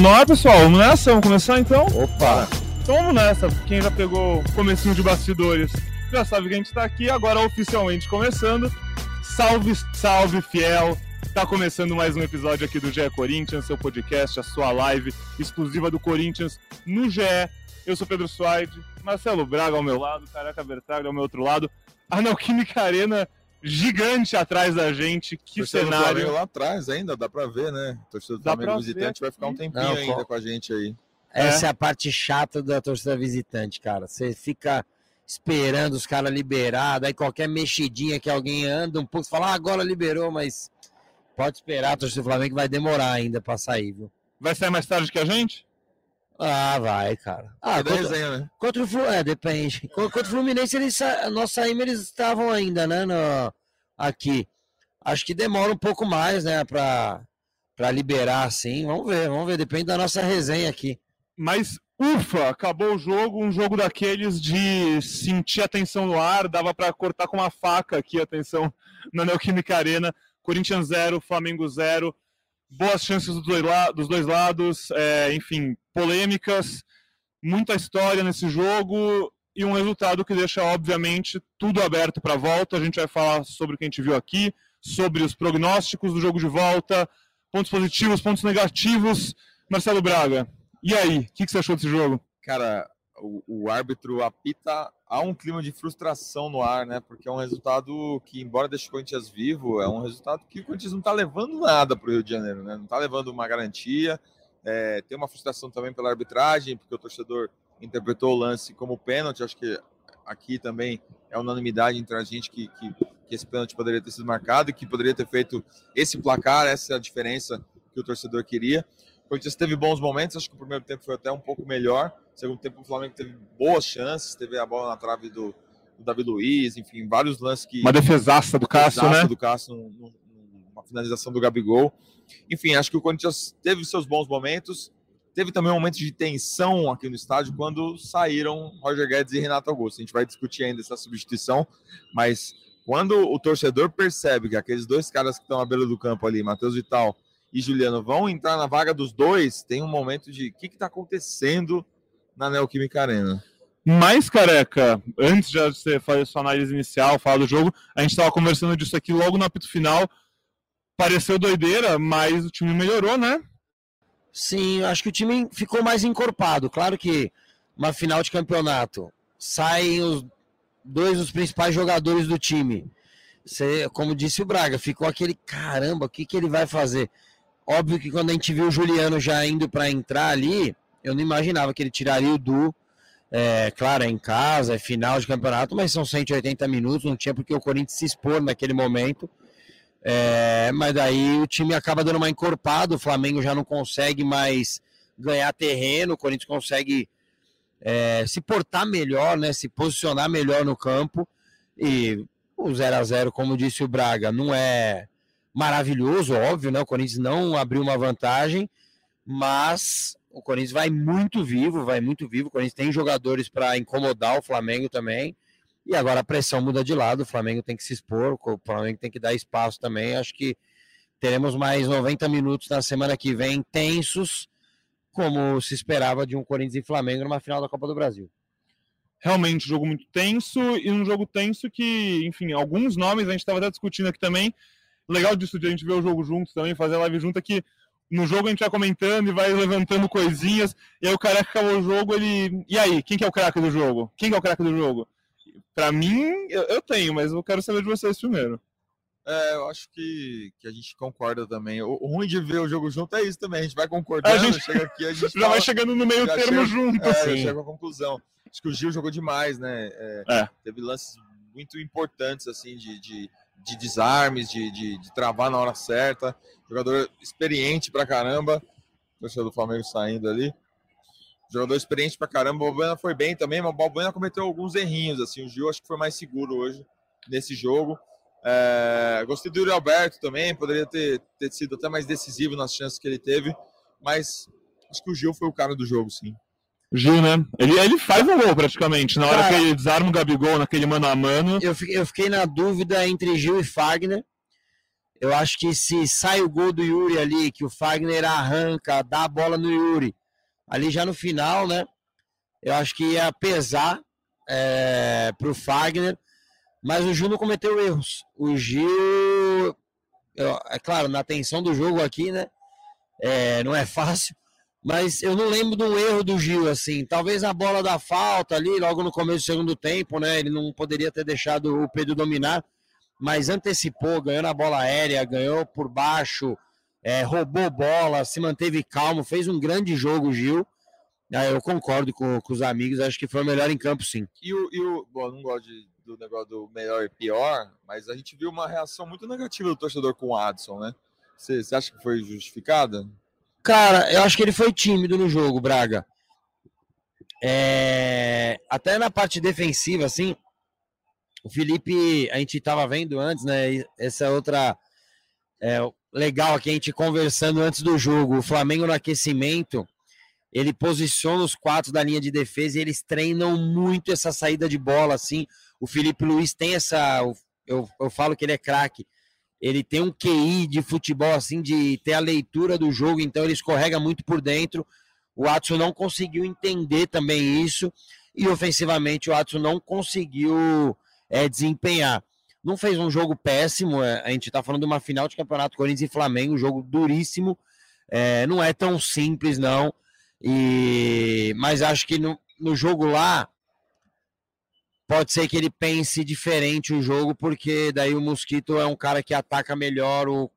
No ar, pessoal? Vamos nessa? Vamos começar então? Opa! Então vamos nessa. Quem já pegou o comecinho de bastidores já sabe que a gente tá aqui, agora oficialmente começando. Salve, salve, fiel! Tá começando mais um episódio aqui do GE Corinthians, seu podcast, a sua live exclusiva do Corinthians no GE. Eu sou Pedro Suaide, Marcelo Braga ao meu lado, Caraca Bertaglia ao meu outro lado, a Neoquímica Arena gigante atrás da gente, que Torcedor do cenário. Flamengo lá atrás ainda, dá pra ver, né? Torcedor do Dá Flamengo visitante vai ficar um tempinho Não, ainda com a gente aí. Essa é. a parte chata da torcida visitante, cara. Você fica esperando os caras liberar, daí qualquer mexidinha que alguém anda um pouco, você fala, ah, agora liberou, mas pode esperar, a torcida do Flamengo vai demorar ainda pra sair, viu? Vai sair mais tarde que a gente? Ah, vai, cara. Ah, da contra, resenha, né? contra o Fluminense, é, depende. Contra, o Fluminense, eles, sa- nós saímos, eles estavam ainda, né, no- aqui. Acho que demora um pouco mais, né, pra, pra liberar, assim. Vamos ver, vamos ver, depende da nossa resenha aqui. Mas ufa, acabou o jogo, um jogo daqueles de sentir a tensão no ar, dava pra cortar com uma faca aqui a tensão na Neoquímica Arena. Corinthians 0, Flamengo 0. Boas chances dos dois, la- dos dois lados, é, enfim, polêmicas, muita história nesse jogo e um resultado que deixa, obviamente, tudo aberto para a volta. A gente vai falar sobre o que a gente viu aqui, sobre os prognósticos do jogo de volta, pontos positivos, pontos negativos. Marcelo Braga, e aí, o que, que você achou desse jogo? Cara, o, o árbitro apita, há um clima de frustração no ar, né? Porque é um resultado que, embora deixe o Corinthians vivo, é um resultado que o Corinthians não tá levando nada pro Rio de Janeiro, né? Não tá levando uma garantia. É, tem uma frustração também pela arbitragem, porque o torcedor interpretou o lance como pênalti. Acho que aqui também é unanimidade entre a gente que, que, que esse pênalti poderia ter sido marcado e que poderia ter feito esse placar, essa é a diferença que o torcedor queria. O Corinthians teve bons momentos, acho que o primeiro tempo foi até um pouco melhor. No segundo tempo, o Flamengo teve boas chances, teve a bola na trave do, do Davi Luiz, enfim, vários lances que. Uma defesaça do Cássio, Exato, né? do Cássio, num- finalização do Gabigol. Enfim, acho que o Corinthians teve seus bons momentos. Teve também um momento de tensão aqui no estádio quando saíram Roger Guedes e Renato Augusto. A gente vai discutir ainda essa substituição, mas quando o torcedor percebe que aqueles dois caras que estão à beira do campo ali, Matheus Vital e Juliano, vão entrar na vaga dos dois, tem um momento de o que está acontecendo na Neoquímica Arena. Mas, careca, antes de você fazer sua análise inicial, falar do jogo, a gente estava conversando disso aqui logo no apito final. Pareceu doideira, mas o time melhorou, né? Sim, acho que o time ficou mais encorpado. Claro que uma final de campeonato saem os dois dos principais jogadores do time. Você, como disse o Braga, ficou aquele caramba, o que, que ele vai fazer? Óbvio que quando a gente viu o Juliano já indo para entrar ali, eu não imaginava que ele tiraria o Du. É, claro, é em casa, é final de campeonato, mas são 180 minutos, não tinha porque o Corinthians se expor naquele momento. É, mas daí o time acaba dando uma encorpada, o Flamengo já não consegue mais ganhar terreno, o Corinthians consegue é, se portar melhor, né, se posicionar melhor no campo. E o 0 a 0 como disse o Braga, não é maravilhoso, óbvio, né? O Corinthians não abriu uma vantagem, mas o Corinthians vai muito vivo, vai muito vivo. O Corinthians tem jogadores para incomodar o Flamengo também. E agora a pressão muda de lado, o Flamengo tem que se expor, o Flamengo tem que dar espaço também. Acho que teremos mais 90 minutos na semana que vem tensos, como se esperava de um Corinthians e Flamengo numa final da Copa do Brasil. Realmente, jogo muito tenso e um jogo tenso que, enfim, alguns nomes a gente estava até discutindo aqui também. Legal disso de a gente ver o jogo juntos também, fazer a live junto aqui. No jogo a gente vai comentando e vai levantando coisinhas. E aí o careca acabou o jogo, ele. E aí, quem que é o craque do jogo? Quem que é o craque do jogo? Pra mim, eu, eu tenho, mas eu quero saber de vocês primeiro. É, eu acho que, que a gente concorda também. O, o ruim de ver o jogo junto é isso também. A gente vai concordando, A gente- chega aqui, a gente Já fala- vai chegando no meio termo chega- junto. É, Sim. chega à conclusão. Acho que o Gil jogou demais, né? É, É. Teve lances muito importantes, assim, de, de, de desarmes, de, de, de travar na hora certa. Jogador experiente pra caramba. Torcedor do Flamengo saindo ali. Jogador experiente pra caramba. O Balbuena foi bem também, mas o Balbuena cometeu alguns errinhos, assim. O Gil acho que foi mais seguro hoje nesse jogo. É, gostei do Yuri Alberto também, poderia ter, ter sido até mais decisivo nas chances que ele teve, mas acho que o Gil foi o cara do jogo, sim. Gil, né? Ele, ele faz um gol praticamente. Na hora Cara- que ele desarma o Gabigol naquele mano a mano. Eu fiquei, eu fiquei na dúvida entre Gil e Fagner. Eu acho que se sai o gol do Yuri ali, que o Fagner arranca, dá a bola no Yuri, ali já no final, né? Eu acho que ia pesar é, pro Fagner, mas o Gil não cometeu erros. O Gil, eu- é claro, na tensão do jogo aqui, né? É, não é fácil, mas eu não lembro de um erro do Gil, assim. Talvez a bola da falta ali, logo no começo do segundo tempo, né? Ele não poderia ter deixado o Pedro dominar, mas antecipou, ganhou na bola aérea, ganhou por baixo, é, roubou bola, se manteve calmo, fez um grande jogo, Gil. Ah, eu concordo com, com os amigos, acho que foi o melhor em campo, sim. E o, e o bom, eu não gosto de- do negócio do melhor e pior, mas a gente viu uma reação muito negativa do torcedor com o Adson, né? Você acha que foi justificada? Cara, eu acho que ele foi tímido no jogo, Braga. É, Até na parte defensiva, assim, o Felipe, a gente estava vendo antes, né? Essa outra é, legal aqui, a gente conversando antes do jogo. O Flamengo no aquecimento, ele posiciona os quatro da linha de defesa e eles treinam muito essa saída de bola, assim. O Felipe Luiz tem essa. Eu, eu falo que ele é craque ele tem um QI de futebol, assim, de ter a leitura do jogo, então ele escorrega muito por dentro. O Atson não conseguiu entender também isso, e ofensivamente o Atson não conseguiu é, desempenhar. Não fez um jogo péssimo, é, a gente está falando de uma final de campeonato Corinthians e Flamengo, um jogo duríssimo, é, não é tão simples, não. E, mas acho que no, no jogo lá, pode ser que ele pense diferente o jogo, porque daí o Mosquito é um cara que ataca melhor o,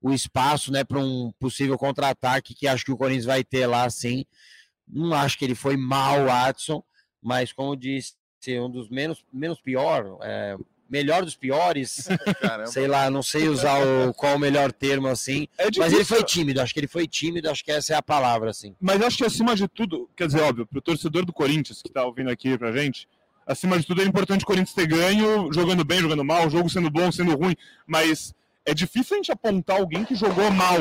o espaço, né, para um possível contra-ataque que acho que o Corinthians vai ter lá, sim. Não acho que ele foi mal, Watson, mas como disse, um dos menos, menos pior, é, melhor dos piores, Caramba. sei lá, não sei usar o, qual o melhor termo assim, É mas ele foi tímido, acho que ele foi tímido, acho que essa é a palavra, assim. Mas acho que acima de tudo, quer dizer, óbvio, pro torcedor do Corinthians que tá ouvindo aqui pra gente, acima de tudo é importante o Corinthians ter ganho, jogando bem, jogando mal, o jogo sendo bom, sendo ruim, mas é difícil a gente apontar alguém que jogou mal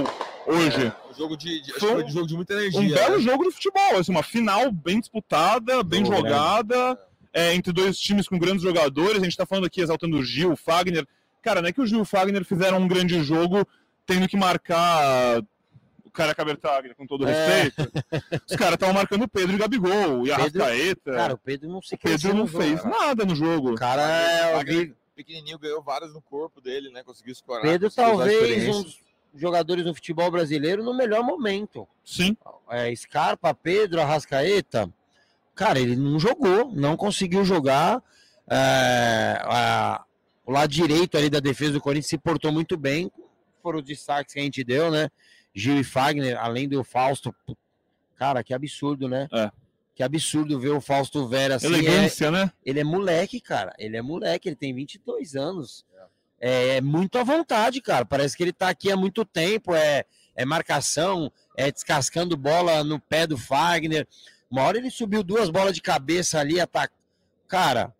hoje. É, um jogo de, de- acho Foi um jogo de muita energia. um belo né? jogo de futebol, assim, uma final bem disputada, bem Jogo jogada, é, entre dois times com grandes jogadores. A gente tá falando aqui exaltando o Gil, o Fagner. Cara, não é que o Gil e o Fagner fizeram um grande jogo tendo que marcar o cara Cabertaglia, com todo É. respeito. Os caras estavam marcando o Pedro e o Gabigol, e a Pedro- Rascaeta. Cara, o Pedro não se o Pedro não no jogo, fez cara. nada no jogo. O cara é Fagner- horrível. Pequenininho ganhou várias no corpo dele, né? Conseguiu escorar. Pedro conseguiu talvez um dos jogadores do futebol brasileiro no melhor momento. Sim. É, Scarpa, Pedro, Arrascaeta, cara, ele não jogou, não conseguiu jogar. É, a- o lado direito ali da defesa do Corinthians se portou muito bem. Foram os destaques que a gente deu, né? Gil e Fagner, além do Fausto. Cara, que absurdo, né? É. Que absurdo ver o Fausto Vera assim. é- Elegância, né? ele é moleque, cara. Ele é moleque, ele tem 22 anos. É, é muito à vontade, cara. Parece que ele tá aqui há muito tempo. É, é marcação, é descascando bola no pé do Fagner. Uma hora ele subiu duas bolas de cabeça ali, ataca. Cara,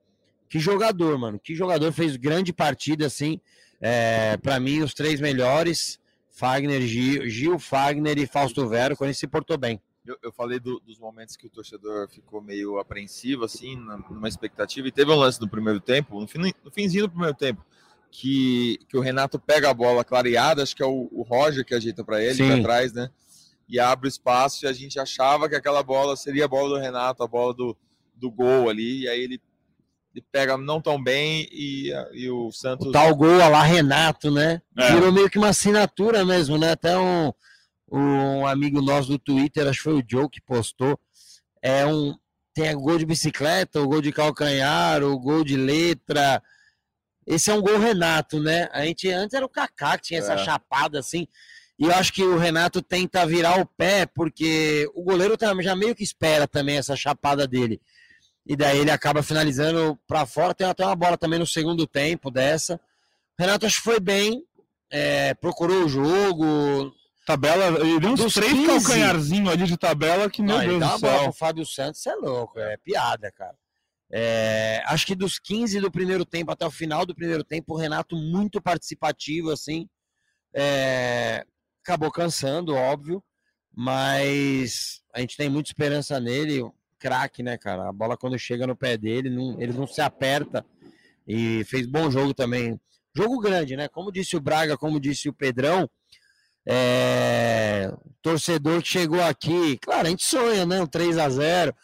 que jogador, mano. Que jogador fez grande partida, assim. É, para mim, os três melhores: Fagner, Gil, Gil, Fagner e Fausto Vera. O Corinthians se portou bem. Eu, eu falei do- dos momentos que o torcedor ficou meio apreensivo, assim, numa expectativa. E teve um lance no primeiro tempo, no, fin, no finzinho do primeiro tempo, que, que o Renato pega a bola clareada, acho que é o, o Roger que ajeita para ele, para trás, né? E abre o espaço e a gente achava que aquela bola seria a bola do Renato, a bola do, do gol ali. E aí ele, ele pega não tão bem e, e o Santos. O tal gol a lá Renato, né? É. Virou meio que uma assinatura mesmo, né? Até um, um amigo nosso do Twitter, acho que foi o Joe que postou. É um. Tem o gol de bicicleta, o gol de calcanhar, o gol de letra. esse é um gol Renato, né? A gente antes era o Kaká que tinha essa É. chapada assim. E eu acho que o Renato tenta virar o pé, porque o goleiro tá- já meio que espera também essa chapada dele. E daí ele acaba finalizando para fora. Tem até uma bola também no segundo tempo dessa. O Renato acho que foi bem, é, procurou o jogo. Tabela, ele deu uns três 15. calcanharzinhos ali de tabela que, meu Não, Deus do céu. pro Fábio Santos, é louco, é piada, cara. É, acho que dos 15 do primeiro tempo até o final do primeiro tempo, o Renato muito participativo, assim. É, acabou cansando, óbvio, mas a gente tem muita esperança nele. Craque, né, cara? A bola quando chega no pé dele, não- ele não se aperta. E fez bom jogo também. Jogo grande, né? Como disse o Braga, como disse o Pedrão, é, torcedor que chegou aqui, claro, a gente sonha, né? Um 3 a 0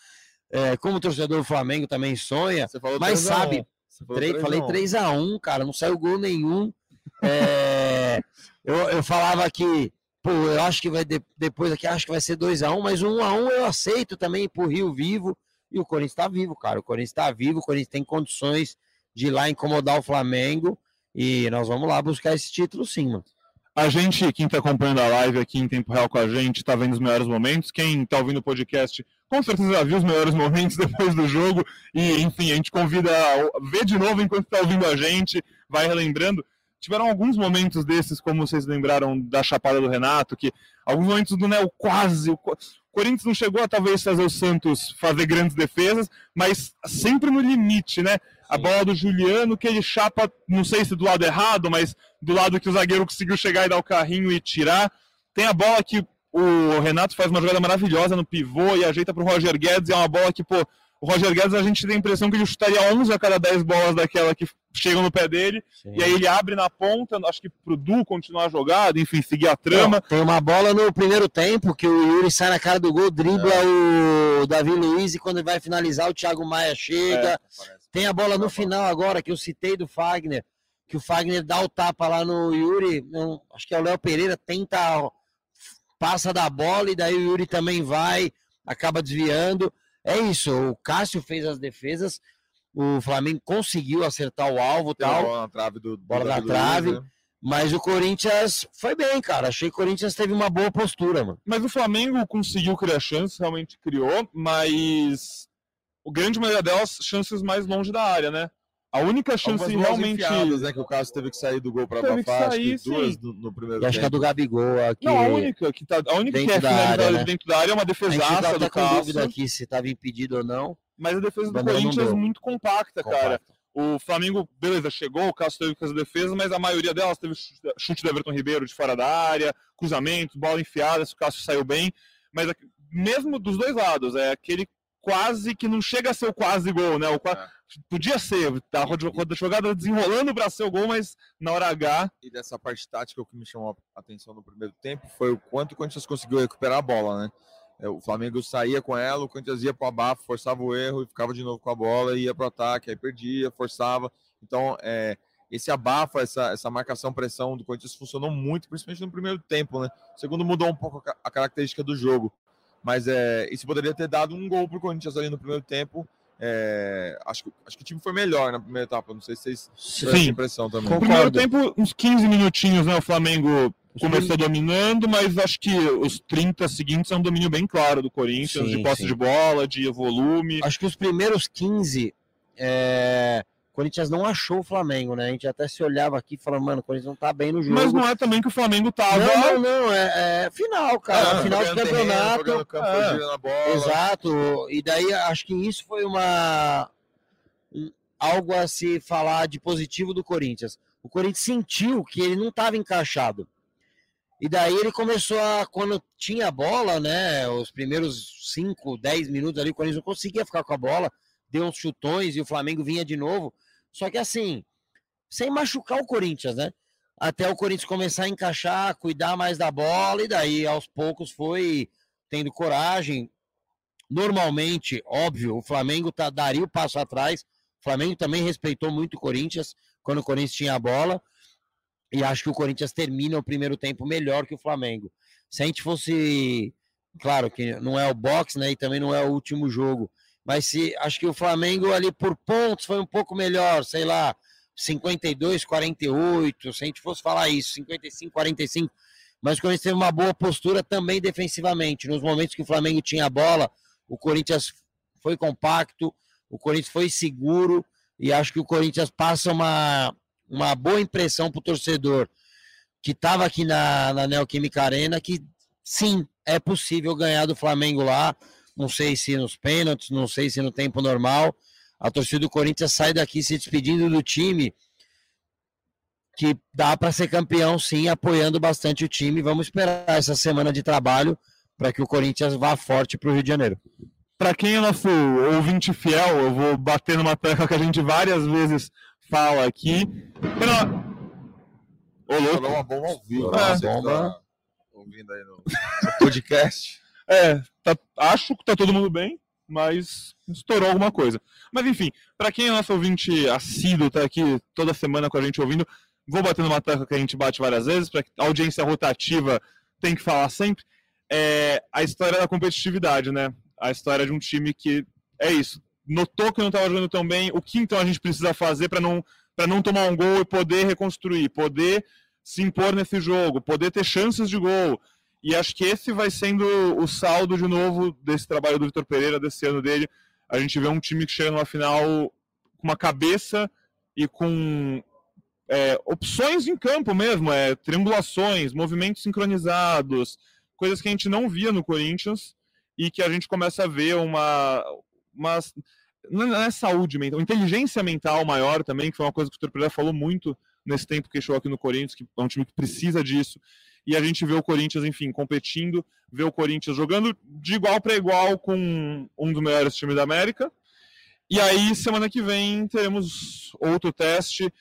é, Como o torcedor do Flamengo também sonha, mas 3 a 1. sabe, Você falou Três- 3 a 1. falei 3 a 1 cara, não saiu gol nenhum. É, eu, eu falava que, pô, eu acho que vai de- depois aqui, acho que vai ser 2 a 1 mas um a 1 eu aceito também pro Rio vivo. E o Corinthians tá vivo, cara. O Corinthians tá vivo, o Corinthians tem condições de ir lá incomodar o Flamengo. E nós vamos lá buscar esse título sim, mano. A gente, quem está acompanhando a live aqui em tempo real com a gente, está vendo os melhores momentos. Quem está ouvindo o podcast, com certeza já viu os melhores momentos depois do jogo. E, enfim, a gente convida a ver de novo enquanto está ouvindo a gente, vai relembrando. Tiveram alguns momentos desses, como vocês lembraram da chapada do Renato, que alguns momentos do Nel quase. O Co- Corinthians não chegou a talvez fazer o Santos fazer grandes defesas, mas sempre no limite, né? A bola do Juliano, que ele chapa, não sei se do lado errado, mas do lado que o zagueiro conseguiu chegar e dar o carrinho e tirar. Tem a bola que o Renato faz uma jogada maravilhosa no pivô e ajeita para o Roger Guedes. E é uma bola que, pô, o Roger Guedes a gente tem a impressão que ele chutaria 11 a cada 10 bolas daquela que chegam no pé dele. E aí ele abre na ponta, acho que pro Du continuar a jogada, enfim, seguir a trama. Não, tem uma bola no primeiro tempo que o Yuri sai na cara do gol, dribla o Davi Luiz e quando ele vai finalizar o Thiago Maia chega. Tem a bola no final agora que eu citei do Fagner, que o Fagner dá o tapa lá no Yuri, não, acho que é o Léo Pereira, tenta, passa da bola e daí o Yuri também vai, acaba desviando. É isso, o Cássio fez as defesas, o Flamengo conseguiu acertar o alvo e Tem tal. bola na trave do, do Bola na trave. Luiz, né? Mas o Corinthians foi bem, cara. Achei que o Corinthians teve uma boa postura, mano. Mas o Flamengo conseguiu criar chances, realmente criou, mas o grande maioria delas, chances mais longe da área, né? A única chance Algumas realmente. enfiadas, né, que o Cássio teve que sair do gol para que abafar, acho sair, que duas no, no primeiro E acho que é tempo. do Gabigol aqui. Não, a única que, tá, a única que Dentro é da finalizada área, né? dentro da área é uma A gente defesaça tá do Cássio, dúvida aqui se estava impedido ou não. mas a defesa do Corinthians é muito compacta, cara. O Flamengo, beleza, chegou, o Cássio teve que fazer defesa, mas a maioria delas teve chute- do Everton Ribeiro de fora da área, cruzamento, bola enfiada, se o Cássio saiu bem. Mas mesmo dos dois lados, é aquele quase que não chega a ser o quase gol, né? O qua- É. Podia ser, tá a jogada desenrolando para ser o gol, mas na hora H, E dessa parte tática, o que me chamou a atenção no primeiro tempo foi o quanto o Corinthians conseguiu recuperar a bola, né? É, O Flamengo saía com ela, o Corinthians ia para o abafo, forçava o erro e ficava de novo com a bola, ia para o ataque, aí perdia, forçava. Então, é, esse abafo, essa, essa marcação, pressão do Corinthians funcionou muito, principalmente no primeiro tempo, né? O segundo mudou um pouco a característica do jogo, mas é, isso poderia ter dado um gol para o Corinthians ali no primeiro tempo. É, acho, que, acho que o time foi melhor na primeira etapa, não sei se vocês tiveram essa Sim. impressão também. no primeiro tempo, uns 15 minutinhos, né? O Flamengo começou dominando, mas acho que os 30 seguintes é um domínio bem claro do Corinthians, Sim, de posse sim. de bola, de volume. Acho que os primeiros 15, é... o Corinthians não achou o Flamengo, né? A gente até se olhava aqui e falava, mano, o Corinthians não tá bem no jogo. Mas não é também que o Flamengo tava. não, não, não, é, é final, cara. Ah, final terreno, campeonato. jogando campo, É. Exato. E daí acho que isso foi uma um- algo a se falar de positivo do Corinthians. O Corinthians sentiu que ele não estava encaixado. E daí ele começou a, quando tinha a bola, né? Os primeiros 5, 10 minutos ali, o Corinthians não conseguia ficar com a bola, deu uns chutões e o Flamengo vinha de novo. Só que assim, sem machucar o Corinthians, né? Até o Corinthians começar a encaixar, cuidar mais da bola, e daí aos poucos foi tendo coragem. Normalmente, óbvio, o Flamengo tá, daria o passo atrás. O Flamengo também respeitou muito o Corinthians quando o Corinthians tinha a bola. E acho que o Corinthians termina o primeiro tempo melhor que o Flamengo. Se a gente fosse. Claro que não é o boxe, né? E também não é o último jogo. Mas se acho que o Flamengo ali por pontos foi um pouco melhor, sei lá. 52, 48, se a gente fosse falar isso, 55, 45. Mas o Corinthians teve uma boa postura também defensivamente. Nos momentos que o Flamengo tinha a bola, o Corinthians foi compacto, o Corinthians foi seguro e acho que o Corinthians passa uma, uma boa impressão para o torcedor que estava aqui na, na Neoquímica Arena que sim, é possível ganhar do Flamengo lá. Não sei se nos pênaltis, não sei se no tempo normal. A torcida do Corinthians sai daqui se despedindo do time que dá para ser campeão, sim, apoiando bastante o time. Vamos esperar essa semana de trabalho para que o Corinthians vá forte para o Rio de Janeiro. Para quem é nosso ouvinte fiel, eu vou bater numa tecla que a gente várias vezes fala aqui. Pela... Ô, louco. uma bomba ao vivo. É, você que bomba. tá ouvindo aí no podcast. É, tá- acho que tá todo mundo bem, mas estourou alguma coisa. Mas enfim, para quem é nosso ouvinte assíduo, tá aqui toda semana com a gente ouvindo, vou bater numa tecla que a gente bate várias vezes, para audiência rotativa tem que falar sempre, é a história da competitividade, né? A história de um time que é isso, notou que não estava jogando tão bem, o que então a gente precisa fazer para não para não tomar um gol e poder reconstruir, poder se impor nesse jogo, poder ter chances de gol. E acho que esse vai sendo o saldo de novo desse trabalho do Vitor Pereira, desse ano dele. A gente vê um time que chega numa final com uma cabeça e com é, opções em campo mesmo, é, triangulações, movimentos sincronizados, coisas que a gente não via no Corinthians e que a gente começa a ver uma, uma não é saúde mental, inteligência mental maior também, que foi uma coisa que o Vitor Pereira falou muito nesse tempo que chegou aqui no Corinthians, que é um time que precisa disso. E a gente vê o Corinthians, enfim, competindo, vê o Corinthians jogando de igual para igual com um dos melhores times da América. E aí, semana que vem, teremos outro teste.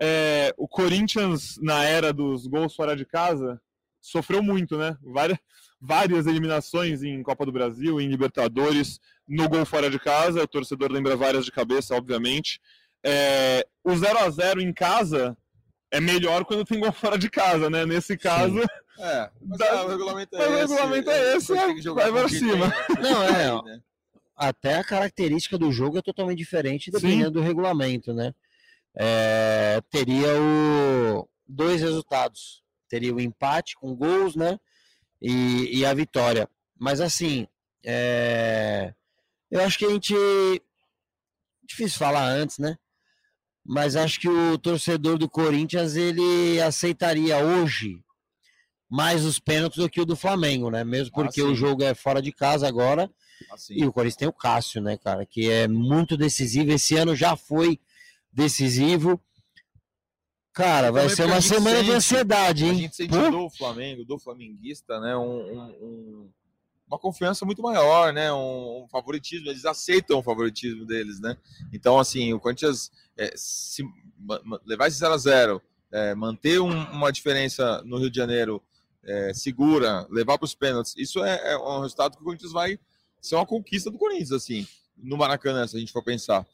É, o Corinthians, na era dos gols fora de casa, sofreu muito, né? Várias, várias eliminações em Copa do Brasil, em Libertadores, no gol fora de casa. O torcedor lembra várias de cabeça, obviamente. É, o 0 a 0 em casa é melhor quando tem gol fora de casa, né? Nesse caso, É, mas Dá- o regulamento é mas o esse. regulamento é a esse, jogar vai quem cima. tem, né? Não, é, ó. né? até a característica do jogo é totalmente diferente dependendo do regulamento, né? É, teria o, dois resultados. Teria o empate com gols, né? E, e a vitória. Mas assim, é, eu acho que a gente. Difícil falar antes, né? Mas acho que o torcedor do Corinthians ele aceitaria hoje mais os pênaltis do que o do Flamengo, né? Mesmo Ah, porque sim. o jogo é fora de casa agora. Assim, E o Corinthians tem o Cássio, né, cara? Que é muito decisivo. Esse ano já foi decisivo. Cara, vai ser a uma semana de sente- ansiedade, a hein? gente sente Pô. do Flamengo, do flamenguista, né? um- um- um- uma confiança muito maior, né? Um, um favoritismo. Eles aceitam o favoritismo deles, né? Então, assim, o Corinthians é, se levar esse 0 a 0 é, manter um- uma diferença no Rio de Janeiro é, segura, levar para os pênaltis, isso é, é um resultado que o Corinthians vai ser uma conquista do Corinthians, assim, no Maracanã, se a gente for pensar.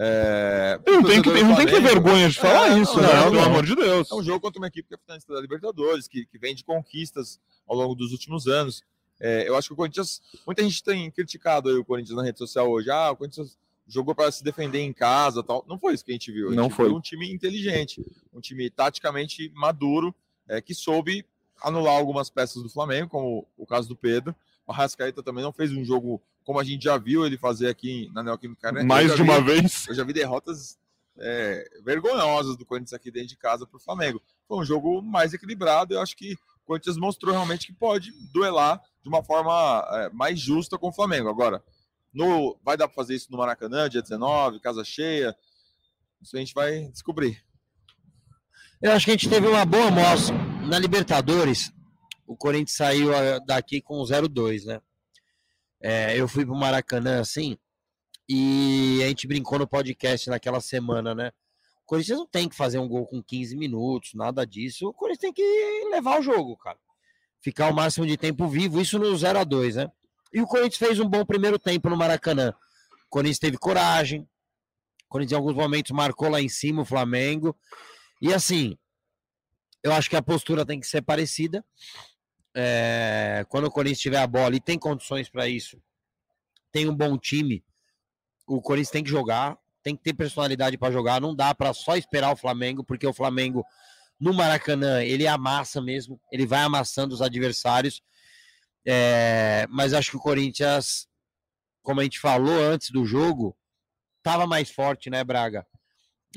É, Não tem que, não tem que ter vergonha de falar É, isso, não, né? não, Pelo amor de Deus. é um jogo contra uma equipe que é finalista da Libertadores, que, que vem de conquistas ao longo dos últimos anos. É, eu acho que o Corinthians. Muita gente tem criticado o Corinthians na rede social hoje. Ah, o Corinthians jogou para se defender em casa tal. Não foi isso que a gente viu. A gente Não foi. viu um time inteligente, um time taticamente maduro, é, que soube anular algumas peças do Flamengo, como o caso do Pedro. O Rascaeta também não fez um jogo como a gente já viu ele fazer aqui na Neoquímica. Eu Mais de vi- uma vez. eu já vi derrotas é, vergonhosas do Corinthians aqui dentro de casa para o Flamengo. Foi um jogo mais equilibrado. Eu acho que o Corinthians mostrou realmente que pode duelar de uma forma é, mais justa com o Flamengo. Agora, no, vai dar para fazer isso no Maracanã, dia 19, casa cheia. Isso a gente vai descobrir. Eu acho que a gente teve uma boa amostra. Na Libertadores, o Corinthians saiu ah, daqui com 0-2, né? É, eu fui pro Maracanã assim, e a gente brincou no podcast naquela semana, né? O Corinthians não tem que fazer um gol com 15 minutos, nada disso. O Corinthians tem que levar o jogo, cara. Ficar o máximo de tempo vivo, isso no 0 a 2 né? E o Corinthians fez um bom primeiro tempo no Maracanã. O Corinthians teve coragem. O Corinthians, em alguns momentos, marcou lá em cima o Flamengo. E assim, eu acho que a postura tem que ser parecida. É, quando o Corinthians tiver a bola e tem condições para isso, tem um bom time, o Corinthians tem que jogar, tem que ter personalidade para jogar, não dá para só esperar o Flamengo, porque o Flamengo no Maracanã ele amassa mesmo, ele vai amassando os adversários. É, mas acho que o Corinthians, como a gente falou antes do jogo, estava mais forte, né, Braga?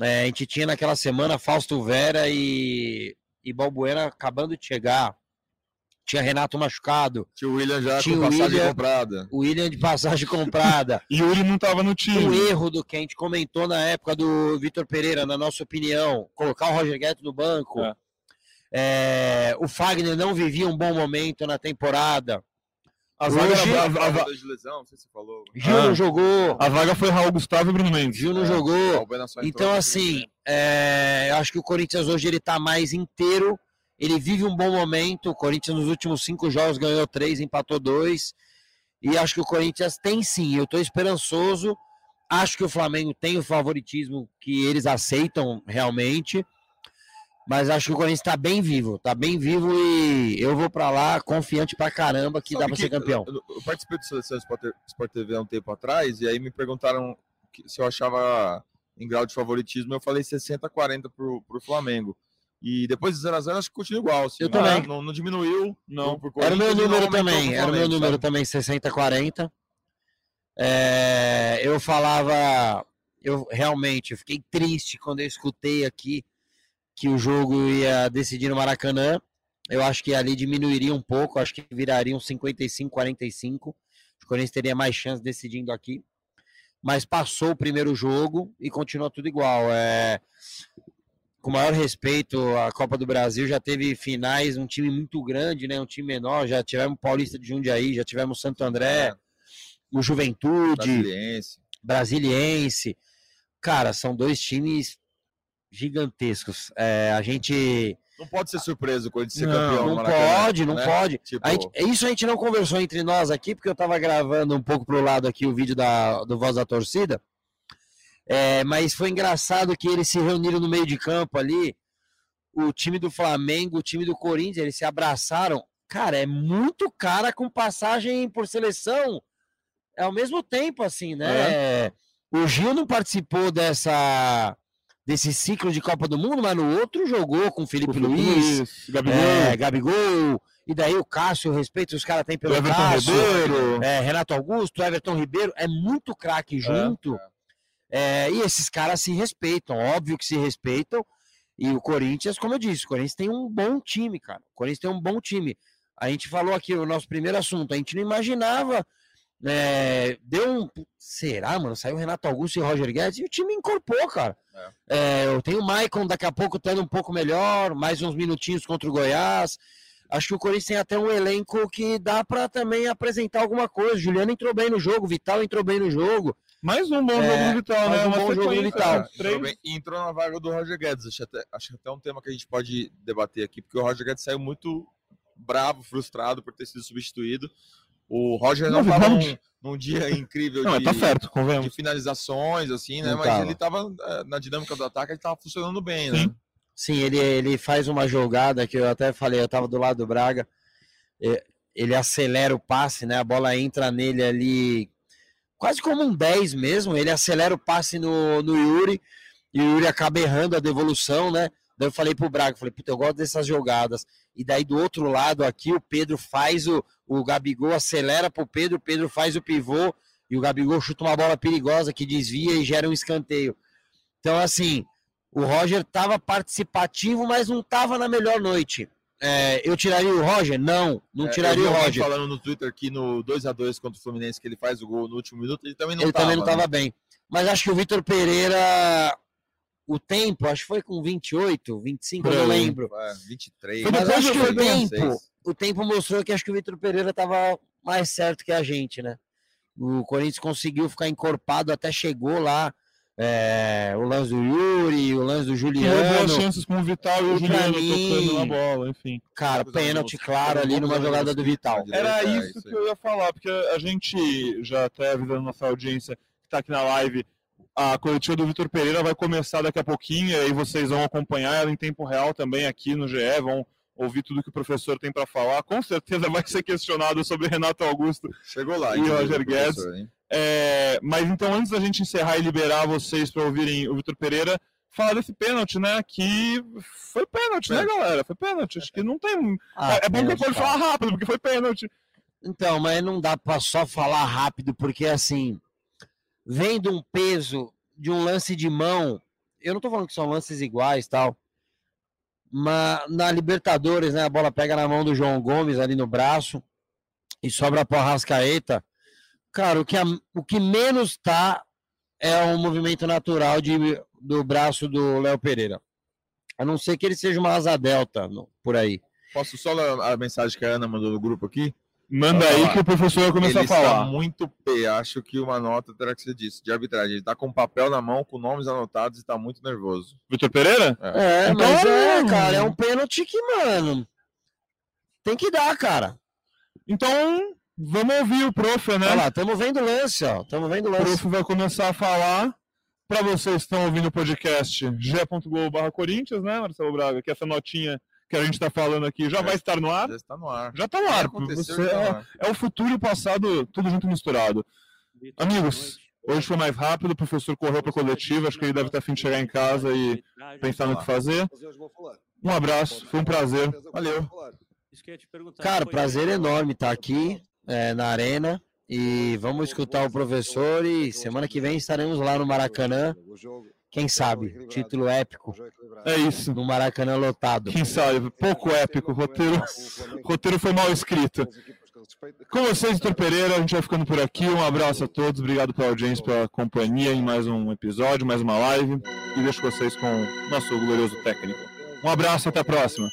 É, a gente tinha naquela semana Fausto Vera e, e Balbuena acabando de chegar. Tinha Renato machucado. Tinha o William já Tinha com o passagem William- comprada. O William de passagem comprada. E o Yuri não tava no o time. erro do que a gente comentou na época do Vitor Pereira, na nossa opinião, colocar o Roger Guedes no banco. É. É, o Fagner não vivia um bom momento na temporada. A zaga, Hoje- a, a- a- Volta de lesão, não sei se falou. Gil Ah. não jogou. a vaga foi Raul Gustavo e Bruno Mendes. Gil não É, jogou. o Então, assim, é, eu acho que o Corinthians hoje ele tá mais inteiro. Ele vive um bom momento. O Corinthians nos últimos cinco jogos ganhou três, empatou dois. E acho que o Corinthians tem sim. Eu tô esperançoso. Acho que o Flamengo tem o favoritismo que eles aceitam realmente. Mas acho que o Corinthians tá bem vivo. Tá bem vivo e eu vou pra lá confiante pra caramba que Sabe dá pra ser campeão. Eu, eu participei do Seleção Sport, TV há um tempo atrás, e aí me perguntaram se eu achava em grau de favoritismo, eu falei 60-40 pro, pro Flamengo. E depois de 0x0, acho que continua igual. assim, Eu não- também. Não, não diminuiu. Não. Era o meu número também, era o meu número sabe? também, 60-40. É, eu falava, eu realmente eu fiquei triste quando eu escutei aqui que o jogo ia decidir no Maracanã. Eu acho que ali diminuiria um pouco, acho que viraria um 55-45. O Corinthians teria mais chance decidindo aqui. Mas passou o primeiro jogo e continua tudo igual. É, com maior respeito, a Copa do Brasil já teve finais, um time muito grande, né? Um time menor. Já tivemos Paulista de Jundiaí, já tivemos Santo André, É, o Juventude, Brasiliense. Brasiliense. Cara, são dois times gigantescos. É, a gente Não pode ser surpreso com ele ser Não, campeão. não Maracanã, pode, não né? pode. Tipo, A gente- isso a gente não conversou entre nós aqui, porque eu tava gravando um pouco pro lado aqui o vídeo da, do Voz da Torcida. É, mas foi engraçado que eles se reuniram no meio de campo ali. O time do Flamengo, o time do Corinthians, eles se abraçaram. Cara, é muito cara com passagem por seleção. É ao mesmo tempo, assim, né? O Gil não participou dessa desse ciclo de Copa do Mundo, mas no outro jogou com o Felipe Luiz, Gabigol, é, Gabigol, e daí o Cássio, o respeito os caras têm pelo Everton Cássio, Ribeiro. é, Renato Augusto, Everton Ribeiro, é muito craque junto. É, e esses caras se respeitam, óbvio que se respeitam. E o Corinthians, como eu disse, o Corinthians tem um bom time, cara. O Corinthians tem um bom time. A gente falou aqui o nosso primeiro assunto, a gente não imaginava. é, deu um. Será, mano? Saiu Renato Augusto e Roger Guedes e o time incorporou, cara. É, eu tenho o Maicon daqui a pouco estando um pouco melhor, mais uns minutinhos contra o Goiás. Acho que o Corinthians tem até um elenco que dá para também apresentar alguma coisa. Juliano entrou bem no jogo, Vital entrou bem no jogo. Mais um bom É, jogo do Vital, né? um Uma bom jogo do Vital. né? Entrou, Três. entrou na vaga do Roger Guedes. Acho até, acho até um tema que a gente pode debater aqui, porque o Roger Guedes saiu muito bravo, frustrado por ter sido substituído. O Roger não estava num, num dia incrível Não, de, tá certo, de finalizações, assim, né? Não mas tava. ele estava na dinâmica do ataque, ele estava funcionando bem, né? Sim. Sim, ele, ele faz uma jogada que eu até falei, eu tava do lado do Braga. é, Ele acelera o passe, né? A bola entra nele ali, quase como um 10 mesmo. Ele acelera o passe no, no Yuri e o Yuri acaba errando a devolução, né? Daí eu falei pro Braga, falei, puta, eu gosto dessas jogadas. E daí do outro lado aqui, o Pedro faz o, o Gabigol, acelera pro Pedro, o Pedro faz o pivô e o Gabigol chuta uma bola perigosa que desvia e gera um escanteio. Então, assim, o Roger estava participativo, mas não estava na melhor noite. É, eu tiraria o Roger? Não, não É, tiraria o Roger. falando no Twitter que no 2 a 2 contra o Fluminense, que ele faz o gol no último minuto, ele também não Ele estava. também não estava bem. Mas acho que o Vitor Pereira, o tempo, acho que foi com 28, 25, eu não lembro. É, 23. Foi Mas depois acho que o 26. tempo, o tempo mostrou que acho que o Vitor Pereira estava mais certo que a gente, né? O Corinthians conseguiu ficar encorpado, até chegou lá. É, o lance do Yuri, o lance do Juliano. chances com o Vital e o Juliano mim- tocando na bola, enfim. Cara, pênalti claro ali numa jogada do Vital. Era isso que eu ia falar, porque a gente já até avisando nossa audiência que está aqui na live, a coletiva do Vitor Pereira vai começar daqui a pouquinho, e aí vocês vão acompanhar ela em tempo real também aqui no GE, vão ouvir tudo que o professor tem para falar. Com certeza vai ser questionado sobre Renato Augusto Chegou lá. E Roger professor, hein? É, mas então, antes da gente encerrar e liberar vocês para ouvirem o Vitor Pereira, falar desse pênalti, né? Que foi pênalti, né, galera? Foi pênalti. Acho que não tem. Ah, é, é bom que pênalti, pode falar rápido, porque foi pênalti. Então, mas não dá para só falar rápido, porque assim, vendo um peso de um lance de mão, eu não tô falando que são lances iguais tal, mas na Libertadores, né, a bola pega na mão do João Gomes ali no braço e sobra para Rascaeta. Cara, o que, a- o que menos tá é o movimento natural de, do braço do Léo Pereira. A não ser que ele seja uma asa delta no- por aí. Posso só ler a mensagem que a Ana mandou no grupo aqui? Manda aí que o professor vai começar Ele a falar. está muito P. Acho que uma nota terá que ser disso, de arbitragem. Ele está com papel na mão, com nomes anotados e está muito nervoso. Vitor Pereira? É, Então, mas é, hum. cara, é um pênalti que, mano, tem que dar, cara. Então, vamos ouvir o prof, né? Olha lá, estamos vendo o lance, ó. Estamos vendo o O lance. prof vai começar a falar. Para vocês que estão ouvindo o podcast, g.gol.br Corinthians, né, Marcelo Braga? Que essa notinha que a gente está falando aqui já É. vai estar no ar. Já está no ar. Já está no ar. aconteceu, Você tá no é, ar. é o futuro e o passado, tudo junto misturado. Amigos, hoje foi mais rápido, o professor correu para a coletiva, acho que ele deve estar afim de chegar em casa e pensar no que fazer. Um abraço, foi um prazer. Valeu. Cara, prazer enorme estar aqui é, na arena. E vamos escutar o professor. E semana que vem estaremos lá no Maracanã. Quem sabe? Título épico É isso. no Maracanã lotado. Quem sabe? Pouco épico, o roteiro, roteiro foi mal escrito. Com vocês, Vitor Pereira, a gente vai ficando por aqui. Um abraço a todos, obrigado pela audiência, pela companhia em mais um episódio, mais uma live. E deixo vocês com o nosso glorioso técnico. Um abraço, até a próxima.